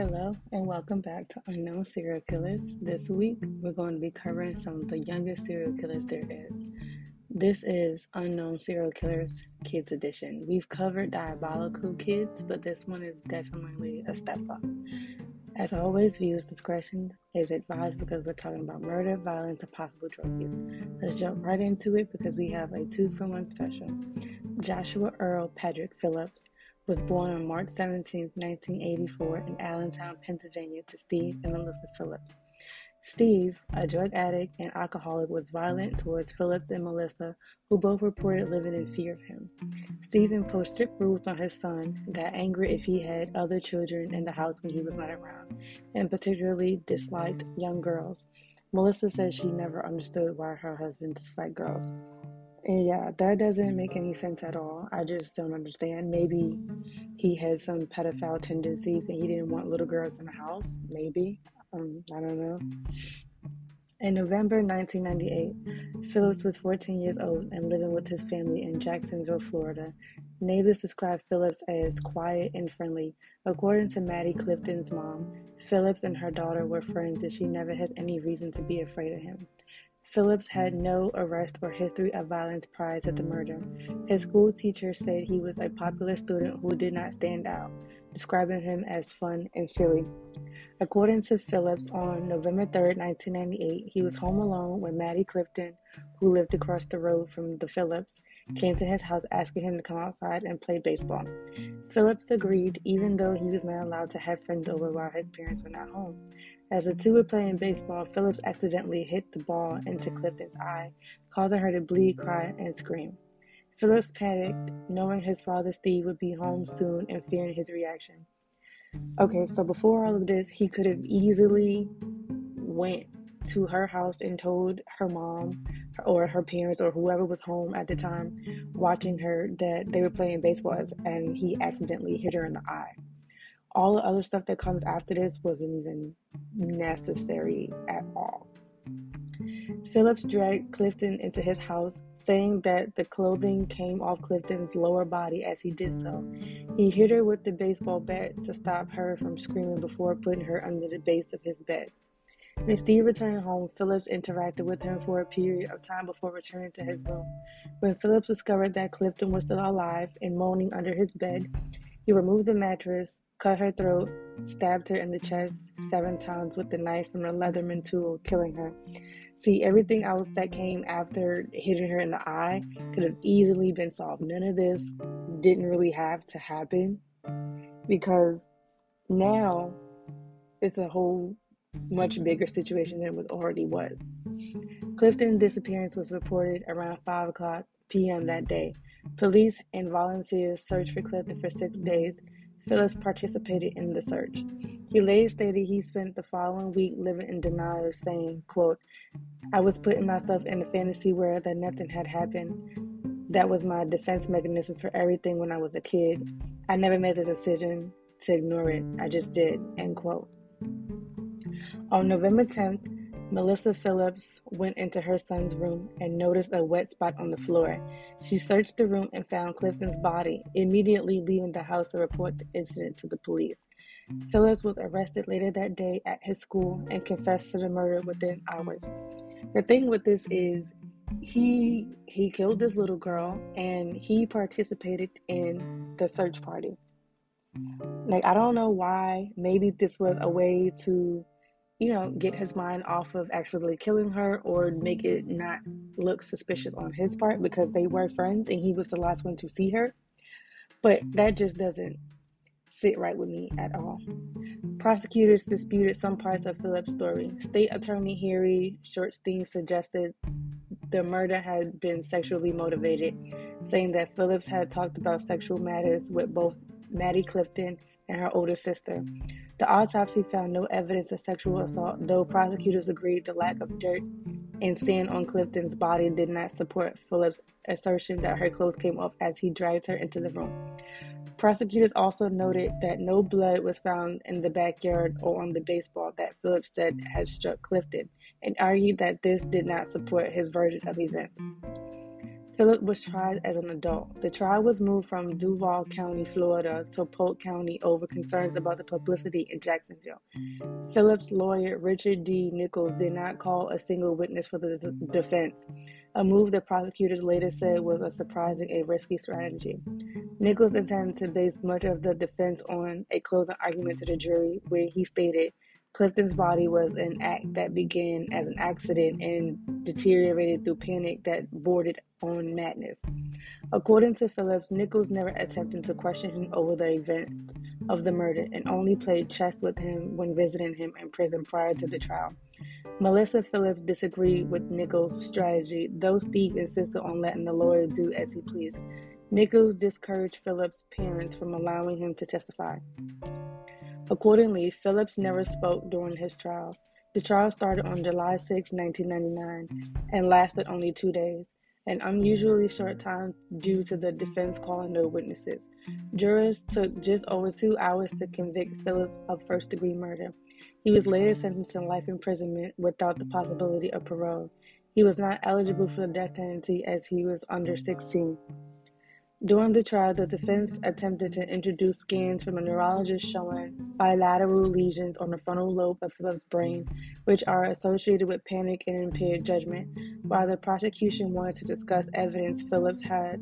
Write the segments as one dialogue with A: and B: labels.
A: Hello, and welcome back to Unknown Serial Killers. This week, we're going to be covering some of the youngest serial killers there is. This is Unknown Serial Killers Kids Edition. We've covered Diabolical Kids, but this one is definitely a step up. As always, views discretion is advised because we're talking about murder, violence, and possible drug use. Let's jump right into it because we have a two for one special. Joshua Earl Patrick Phillips was born on March 17, 1984, in Allentown, Pennsylvania, to Steve and Melissa Phillips. Steve, a drug addict and alcoholic, was violent towards Phillips and Melissa, who both reported living in fear of him. Steve imposed strict rules on his son, got angry if he had other children in the house when he was not around, and particularly disliked young girls. Melissa says she never understood why her husband disliked girls. And yeah, that doesn't make any sense at all. I just don't understand. Maybe he has some pedophile tendencies and he didn't want little girls in the house. Maybe. Um, I don't know. In November 1998, Phillips was 14 years old and living with his family in Jacksonville, Florida. Neighbors described Phillips as quiet and friendly. According to Maddie Clifton's mom, Phillips and her daughter were friends and she never had any reason to be afraid of him. Phillips had mm. no arrest or history of violence prior to the murder. His school teacher said he was a popular student who did not stand out, describing him as fun and silly. According to Phillips, on November 3, 1998, he was home alone when Maddie Clifton, who lived across the road from the Phillips, came to his house asking him to come outside and play baseball. Phillips agreed, even though he was not allowed to have friends over while his parents were not home. As the two were playing baseball, Phillips accidentally hit the ball into Clifton's eye, causing her to bleed, cry, and scream. Phillips panicked, knowing his father Steve would be home soon and fearing his reaction. Okay, so before all of this, he could have easily went to her house and told her mom or her parents or whoever was home at the time watching her that they were playing baseball and he accidentally hit her in the eye all the other stuff that comes after this wasn't even necessary at all. Phillips dragged Clifton into his house, saying that the clothing came off Clifton's lower body as he did so. He hit her with the baseball bat to stop her from screaming before putting her under the base of his bed. When Steve returned home, Phillips interacted with him for a period of time before returning to his room. When Phillips discovered that Clifton was still alive and moaning under his bed, he removed the mattress, cut her throat, stabbed her in the chest seven times with the knife from a Leatherman tool, killing her. See, everything else that came after hitting her in the eye could have easily been solved. None of this didn't really have to happen because now it's a whole much bigger situation than it already was. Clifton's disappearance was reported around 5 o'clock p.m. that day. Police and volunteers searched for Clifton for six days Phillips participated in the search. He later stated he spent the following week living in denial, saying, quote, I was putting myself in a fantasy world that nothing had happened. That was my defense mechanism for everything when I was a kid. I never made the decision to ignore it. I just did, end quote. On November 10th, Melissa Phillips went into her son's room and noticed a wet spot on the floor. She searched the room and found Clifton's body, immediately leaving the house to report the incident to the police. Phillips was arrested later that day at his school and confessed to the murder within hours. The thing with this is he he killed this little girl and he participated in the search party. Like I don't know why. Maybe this was a way to you know, get his mind off of actually killing her or make it not look suspicious on his part because they were friends and he was the last one to see her. But that just doesn't sit right with me at all. Prosecutors disputed some parts of Phillips' story. State Attorney Harry Shorstein suggested the murder had been sexually motivated, saying that Phillips had talked about sexual matters with both Maddie Clifton and her older sister. Mm. The autopsy found no evidence of sexual assault, though prosecutors agreed the lack of dirt and sand on Clifton's body did not support Phillips' assertion that her clothes came off as he dragged her into the room. Prosecutors also noted that no blood was found in the backyard or on the baseball that Phillips said had struck Clifton, and argued that this did not support his version of events. Phillips was tried as an adult. The trial was moved from Duval County, Florida to Polk County over concerns about the publicity in Jacksonville. Phillips' lawyer, Richard D. Nichols, did not call a single witness for the defense, a move that prosecutors later said was a surprising and risky strategy. Nichols intended to base much of the defense on a closing argument to the jury where he stated Clifton's body was an act that began as an accident and deteriorated through panic that bordered on madness. According to Phillips, Nichols never attempted to question him over the event of the murder and only played chess with him when visiting him in prison prior to the trial. Melissa Phillips disagreed with Nichols' strategy, though Steve insisted on letting the lawyer do as he pleased. Nichols discouraged Phillips' parents from allowing him to testify. Accordingly, Phillips never spoke during his trial. The trial started on July 6, 1999, and lasted only two days, an unusually short time due to the defense calling no witnesses. Jurors took just over two hours to convict Phillips of first degree murder. He was later sentenced to life imprisonment without the possibility of parole. He was not eligible for the death penalty as he was under 16. During the trial, the defense attempted to introduce scans from a neurologist showing bilateral lesions on the frontal lobe of Phillips' brain, which are associated with panic and impaired judgment. While the prosecution wanted to discuss evidence Phillips had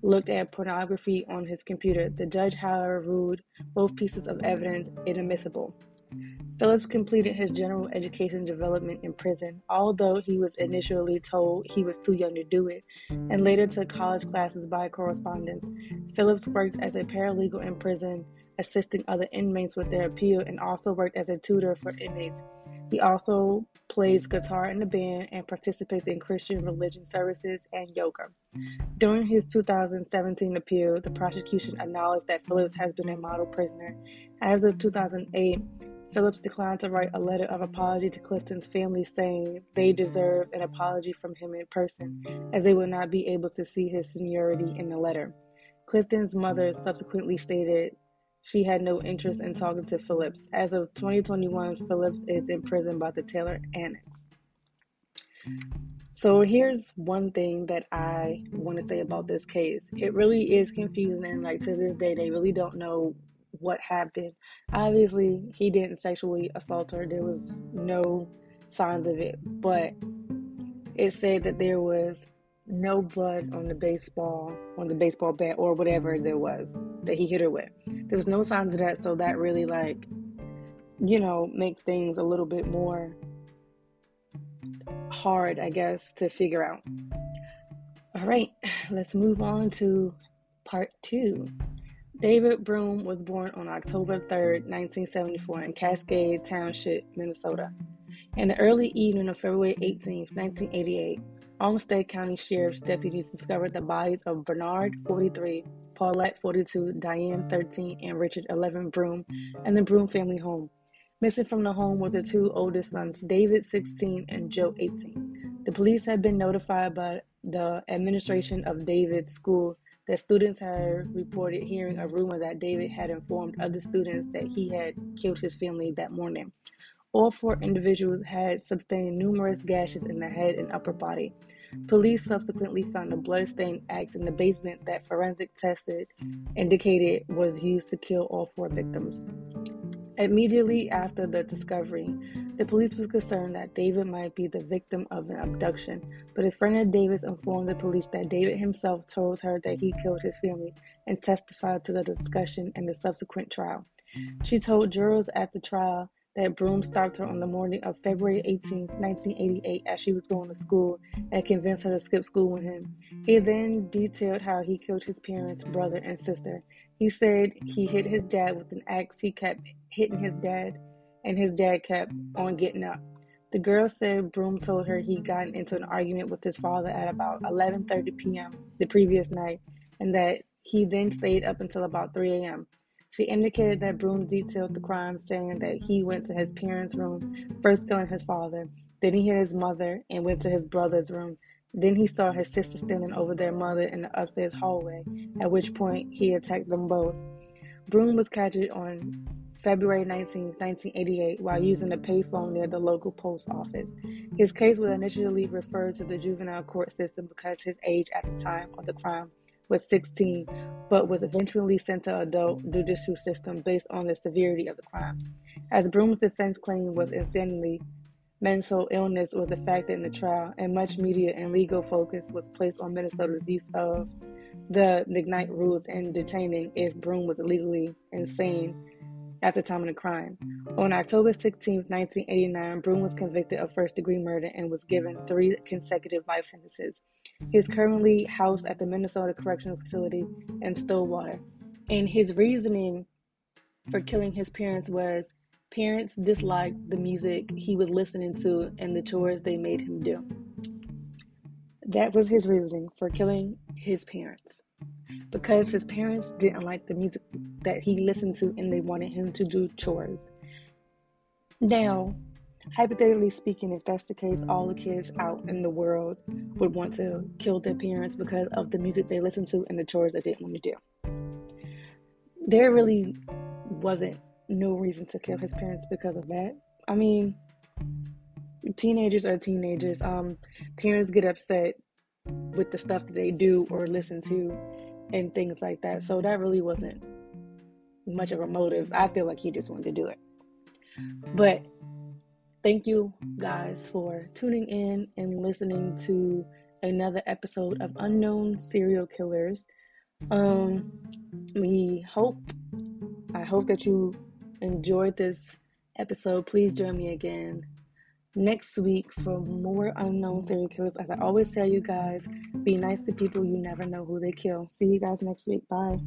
A: looked at pornography on his computer, the judge, however, ruled both pieces of evidence inadmissible. Phillips completed his general education development in prison, although he was initially told he was too young to do it, and later took college classes by correspondence. Phillips worked as a paralegal in prison, assisting other inmates with their appeal, and also worked as a tutor for inmates. He also plays guitar in the band and participates in Christian religion services and yoga. During his 2017 appeal, the prosecution acknowledged that Phillips has been a model prisoner. As of 2008, Phillips declined to write a letter of apology to Clifton's family, saying they deserve an apology from him in person, as they would not be able to see his seniority in the letter. Clifton's mother subsequently stated she had no interest in talking to Phillips. As of 2021, Phillips is in prison by the Taylor Annex. So here's one thing that I want to say about this case. It really is confusing, and like to this day, they really don't know what happened. Obviously, he didn't sexually assault her. There was no signs of it, but it said that there was no blood on the baseball on the baseball bat or whatever there was that he hit her with. There was no signs of that, so that really like you know makes things a little bit more hard, I guess, to figure out. All right, let's move on to part two. David Broom was born on October 3, 1974, in Cascade Township, Minnesota. In the early evening of February 18, 1988, Olmsted County Sheriff's deputies discovered the bodies of Bernard, 43, Paulette, 42, Diane, 13, and Richard, 11, Broom, and the Broom family home. Missing from the home were the two oldest sons, David, 16, and Joe, 18. The police had been notified by the administration of David's school that students had reported hearing a rumor that David had informed other students that he had killed his family that morning. All four individuals had sustained numerous gashes in the head and upper body. Police subsequently found a bloodstained axe in the basement that forensic tested indicated was used to kill all four victims. Immediately after the discovery, the police was concerned that David might be the victim of an abduction, but a friend of David's informed the police that David himself told her that he killed his family and testified to the discussion in the subsequent trial. She told jurors at the trial that Broom stopped her on the morning of February 18, 1988, as she was going to school and convinced her to skip school with him. He then detailed how he killed his parents, brother, and sister. He said he hit his dad with an axe. He kept hitting his dad, and his dad kept on getting up. The girl said Broom told her he'd gotten into an argument with his father at about 11:30 p.m. the previous night, and that he then stayed up until about 3 a.m. She indicated that Broom detailed the crime, saying that he went to his parents' room, first killing his father. Then he hit his mother and went to his brother's room. Then he saw his sister standing over their mother in the upstairs hallway, at which point he attacked them both. Broom was captured on February 19, 1988, while using a payphone near the local post office. His case was initially referred to the juvenile court system because his age at the time of the crime was 16, but was eventually sent to adult judicial system based on the severity of the crime. As Broom's defense claim was insanity, mental illness was a factor in the trial, and much media and legal focus was placed on Minnesota's use of the McKnight rules in detaining if Broom was legally insane at the time of the crime. On October 16, 1989, Broom was convicted of first degree murder and was given three consecutive life sentences. He is mm-hmm. currently housed at the Minnesota Correctional Facility in Stillwater. And his reasoning for killing his parents was parents disliked the music he was listening to and the chores they made him do. That was his reasoning for killing his parents because his parents didn't like the music that he listened to and they wanted him to do chores. Now, hypothetically speaking, if that's the case, all the kids out in the world would want to kill their parents because of the music they listened to and the chores they didn't want to do. There really wasn't no reason to kill his parents because of that. I mean, teenagers are teenagers. Um, parents get upset with the stuff that they do or listen to and things like that. So that really wasn't much of a motive. I feel like he just wanted to do it. But thank you guys for tuning in and listening to another episode of Unknown Serial Killers. Um we hope I hope that you enjoyed this episode. Please join me again next week for more unknown serial killers. As I always tell you guys, be nice to people. You never know who they kill. See you guys next week. Bye.